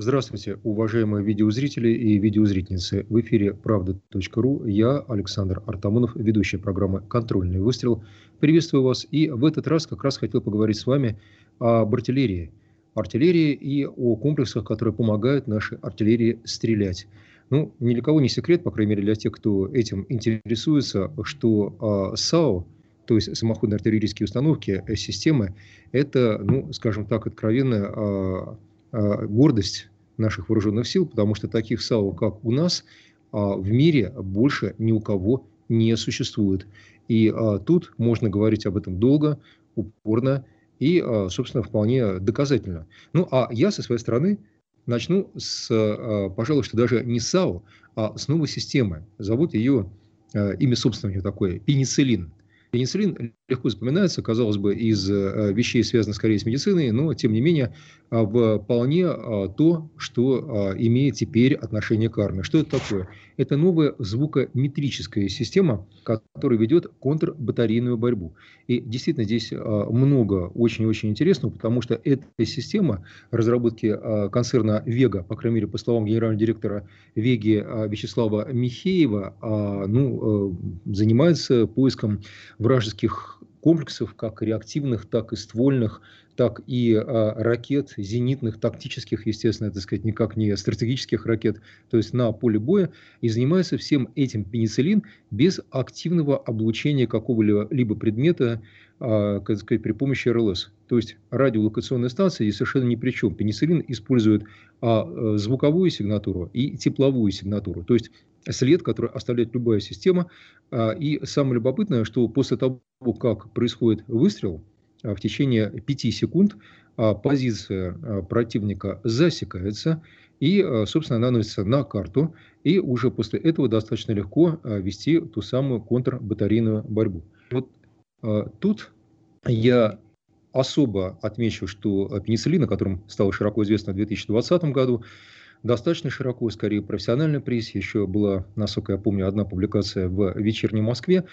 Здравствуйте, уважаемые видеозрители и видеозрительницы. В эфире «Правда.ру». Я, Александр Артамонов, ведущий программы «Контрольный выстрел». Приветствую вас. И в этот раз как раз хотел поговорить с вами об артиллерии. Артиллерии и о комплексах, которые помогают нашей артиллерии стрелять. Ну, ни для кого не секрет, по крайней мере для тех, кто этим интересуется, что э, САУ, то есть самоходные артиллерийские установки, э, системы, это, ну, скажем так, откровенно э, Э, гордость наших вооруженных сил, потому что таких САУ, как у нас, а, в мире больше ни у кого не существует. И а, тут можно говорить об этом долго, упорно и, а, собственно, вполне доказательно. Ну, а я со своей стороны начну с, пожалуй, что даже не САУ, а с новой системы. Зовут ее, имя собственное у нее такое, пенициллин. Пенициллин легко запоминается, казалось бы, из э, вещей, связанных скорее с медициной, но, тем не менее, а, вполне а, то, что а, имеет теперь отношение к армии. Что это такое? Это новая звукометрическая система, которая ведет контрбатарейную борьбу. И действительно здесь много очень-очень интересного, потому что эта система разработки концерна «Вега», по крайней мере, по словам генерального директора «Веги» Вячеслава Михеева, ну, э, занимается поиском вражеских комплексов, как реактивных, так и ствольных, так и а, ракет зенитных, тактических, естественно, так сказать, никак не стратегических ракет, то есть на поле боя, и занимается всем этим пенициллин без активного облучения какого-либо предмета, а, как сказать, при помощи РЛС. То есть радиолокационная станция здесь совершенно ни при чем. Пенициллин использует а, э, звуковую сигнатуру и тепловую сигнатуру. То есть след, который оставляет любая система. А, и самое любопытное, что после того, как происходит выстрел, а, в течение 5 секунд а, позиция противника засекается, и, собственно, наносится на карту, и уже после этого достаточно легко вести ту самую контрбатарейную борьбу. Вот тут я особо отмечу, что пенициллин, о котором стало широко известно в 2020 году, достаточно широко, скорее профессиональной прессе. Еще была, насколько я помню, одна публикация в «Вечерней Москве».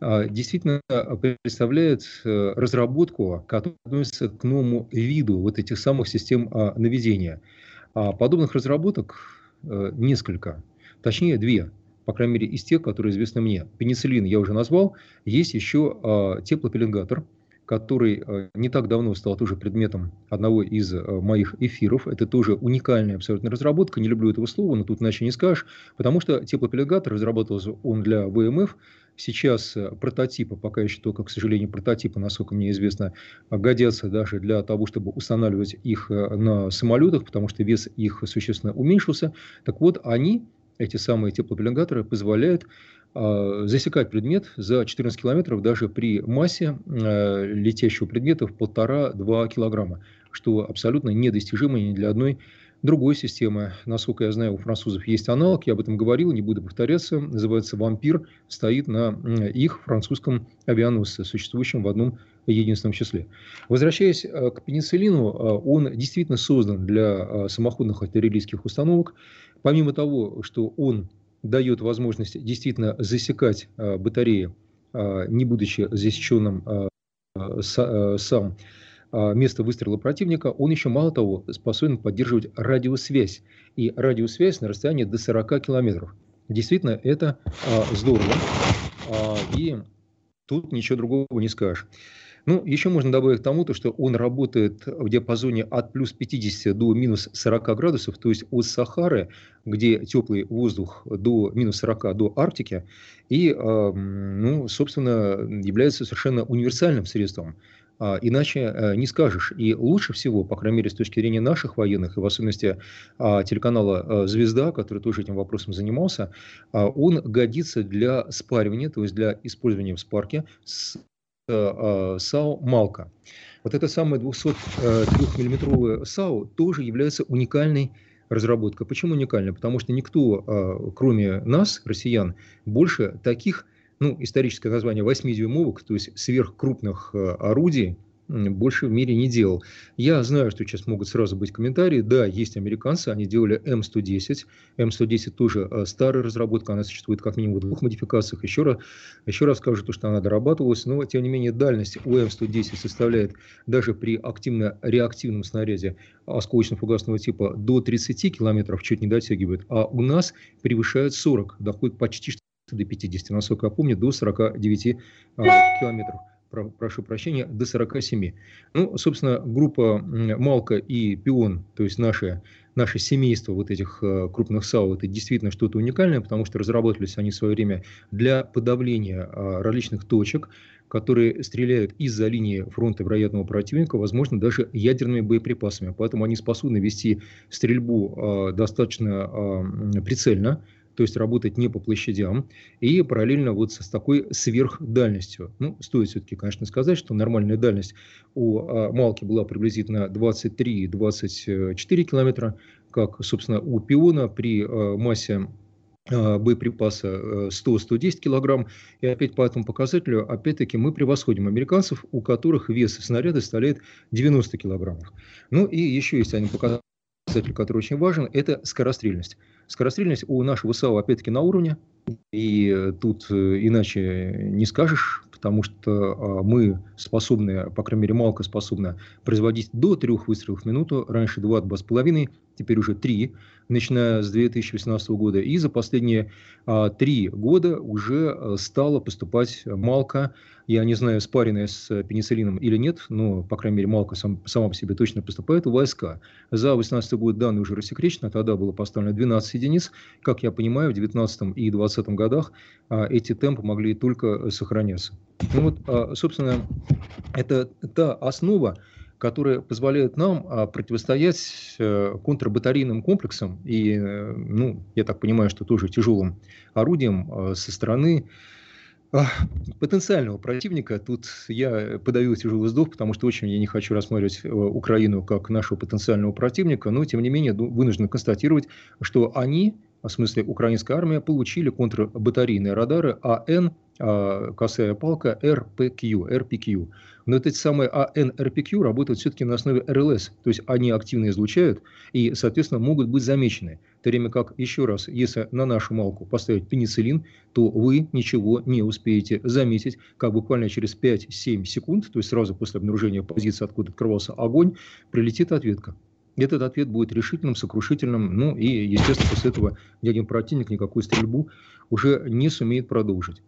А, действительно представляет э, разработку, которая относится к новому виду вот этих самых систем а, наведения. А подобных разработок э, несколько, точнее две по крайней мере, из тех, которые известны мне. Пенициллин я уже назвал. Есть еще теплопеленгатор – который э, не так давно стал тоже предметом одного из э, моих эфиров. Это тоже уникальная абсолютно разработка. Не люблю этого слова, но тут иначе не скажешь. Потому что теплопелегатор разработался он для ВМФ. Сейчас э, прототипы, пока еще только, к сожалению, прототипы, насколько мне известно, годятся даже для того, чтобы устанавливать их на самолетах, потому что вес их существенно уменьшился. Так вот, они, эти самые теплопеленгаторы, позволяют засекать предмет за 14 километров даже при массе а, летящего предмета в полтора-два килограмма, что абсолютно недостижимо ни для одной другой системы. Насколько я знаю, у французов есть аналог, я об этом говорил, не буду повторяться, называется «Вампир», стоит на их французском авианосце, существующем в одном единственном числе. Возвращаясь а, к пенициллину, он действительно создан для самоходных артиллерийских установок. Помимо того, что он дает возможность действительно засекать а, батареи, а, не будучи засеченным а, сам место выстрела противника, он еще мало того способен поддерживать радиосвязь. И радиосвязь на расстоянии до 40 километров. Действительно, это здорово. И тут ничего другого не скажешь. Ну, еще можно добавить к тому, то, что он работает в диапазоне от плюс 50 до минус 40 градусов, то есть от Сахары, где теплый воздух, до минус 40, до Арктики, и, ну, собственно, является совершенно универсальным средством. А, иначе э, не скажешь. И лучше всего, по крайней мере, с точки зрения наших военных, и в особенности а, телеканала э, «Звезда», который тоже этим вопросом занимался, а, он годится для спаривания, то есть для использования в спарке с САУ «Малка». Вот эта самая 203-миллиметровая САУ тоже является уникальной разработкой. Почему уникальной? Потому что никто, э, кроме нас, россиян, больше таких, ну, историческое название 8-дюймовок, то есть сверхкрупных э, орудий, больше в мире не делал. Я знаю, что сейчас могут сразу быть комментарии. Да, есть американцы, они делали М110. М110 тоже э, старая разработка, она существует как минимум в двух модификациях. Еще раз, еще раз скажу, то, что она дорабатывалась, но тем не менее дальность у М110 составляет даже при активно-реактивном снаряде осколочно-фугасного типа до 30 километров, чуть не дотягивает, а у нас превышает 40, доходит почти до 50, насколько я помню, до 49 а, километров прошу прощения, до 47. Ну, собственно, группа Малка и Пион, то есть наше, наше семейство вот этих э, крупных САУ, это действительно что-то уникальное, потому что разработались они в свое время для подавления а, различных точек, которые стреляют из-за линии фронта вероятного противника, возможно, даже ядерными боеприпасами. Поэтому они способны вести стрельбу а, достаточно а, прицельно, то есть работать не по площадям, и параллельно вот с такой сверхдальностью. Ну, стоит все-таки, конечно, сказать, что нормальная дальность у а, Малки была приблизительно 23-24 километра, как, собственно, у Пиона при а, массе а, боеприпаса 100-110 э, килограмм. И опять по этому показателю, опять-таки, мы превосходим американцев, у которых вес снаряда составляет 90 килограммов. Ну и еще есть один показатель, который очень важен, это скорострельность. Скорострельность у нашего САУ опять-таки на уровне, и тут э, иначе не скажешь, потому что а, мы способны, по крайней мере, Малка способна производить до трех выстрелов в минуту, раньше два-два с половиной, теперь уже три, начиная с 2018 года. И за последние а, три года уже а, стала поступать Малка, я не знаю, спаренная с пенициллином или нет, но, по крайней мере, Малка сам, сама по себе точно поступает в войска. За 2018 год данные уже рассекречены, тогда было поставлено 12 единиц. Как я понимаю, в 2019 и 2020 годах а, эти темпы могли только сохраняться. Ну вот, а, собственно, это та основа, которая позволяет нам а, противостоять э, контрбатарейным комплексам и, э, ну, я так понимаю, что тоже тяжелым орудием со стороны потенциального противника. Тут я подаю тяжелый вздох, потому что очень я не хочу рассматривать э, Украину как нашего потенциального противника, но тем не менее вынужден констатировать, что они в смысле украинская армия, получили контрбатарейные радары АН, а, косая палка, РПК, РПК. Но эти самые АН, РПК работают все-таки на основе РЛС, то есть они активно излучают и, соответственно, могут быть замечены. В то время как, еще раз, если на нашу малку поставить пенициллин, то вы ничего не успеете заметить, как буквально через 5-7 секунд, то есть сразу после обнаружения позиции, откуда открывался огонь, прилетит ответка этот ответ будет решительным, сокрушительным. Ну и, естественно, после этого ни один противник никакую стрельбу уже не сумеет продолжить.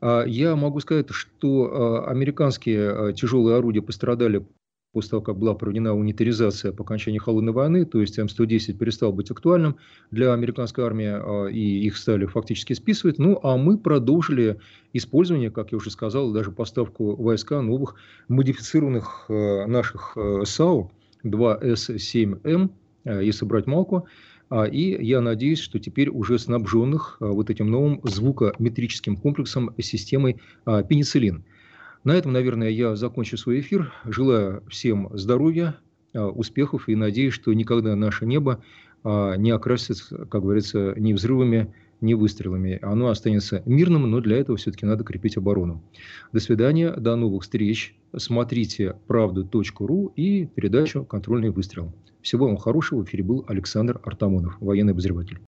А, я могу сказать, что а, американские а, тяжелые орудия пострадали после того, как была проведена унитаризация по окончании холодной войны, то есть М110 перестал быть актуальным для американской армии, и их стали фактически списывать. Ну, а мы продолжили использование, как я уже сказал, даже поставку войска новых модифицированных наших САУ, 2С7М, э, если брать Малку. А, и я надеюсь, что теперь уже снабженных э, вот этим новым звукометрическим комплексом системой а, пенициллин. На этом, наверное, я закончу свой эфир. Желаю всем здоровья, а, успехов и надеюсь, что никогда наше небо не окрасится, как говорится, ни взрывами, ни выстрелами. Оно останется мирным, но для этого все-таки надо крепить оборону. До свидания, до новых встреч. Смотрите правду.ру и передачу «Контрольный выстрел». Всего вам хорошего. В эфире был Александр Артамонов, военный обозреватель.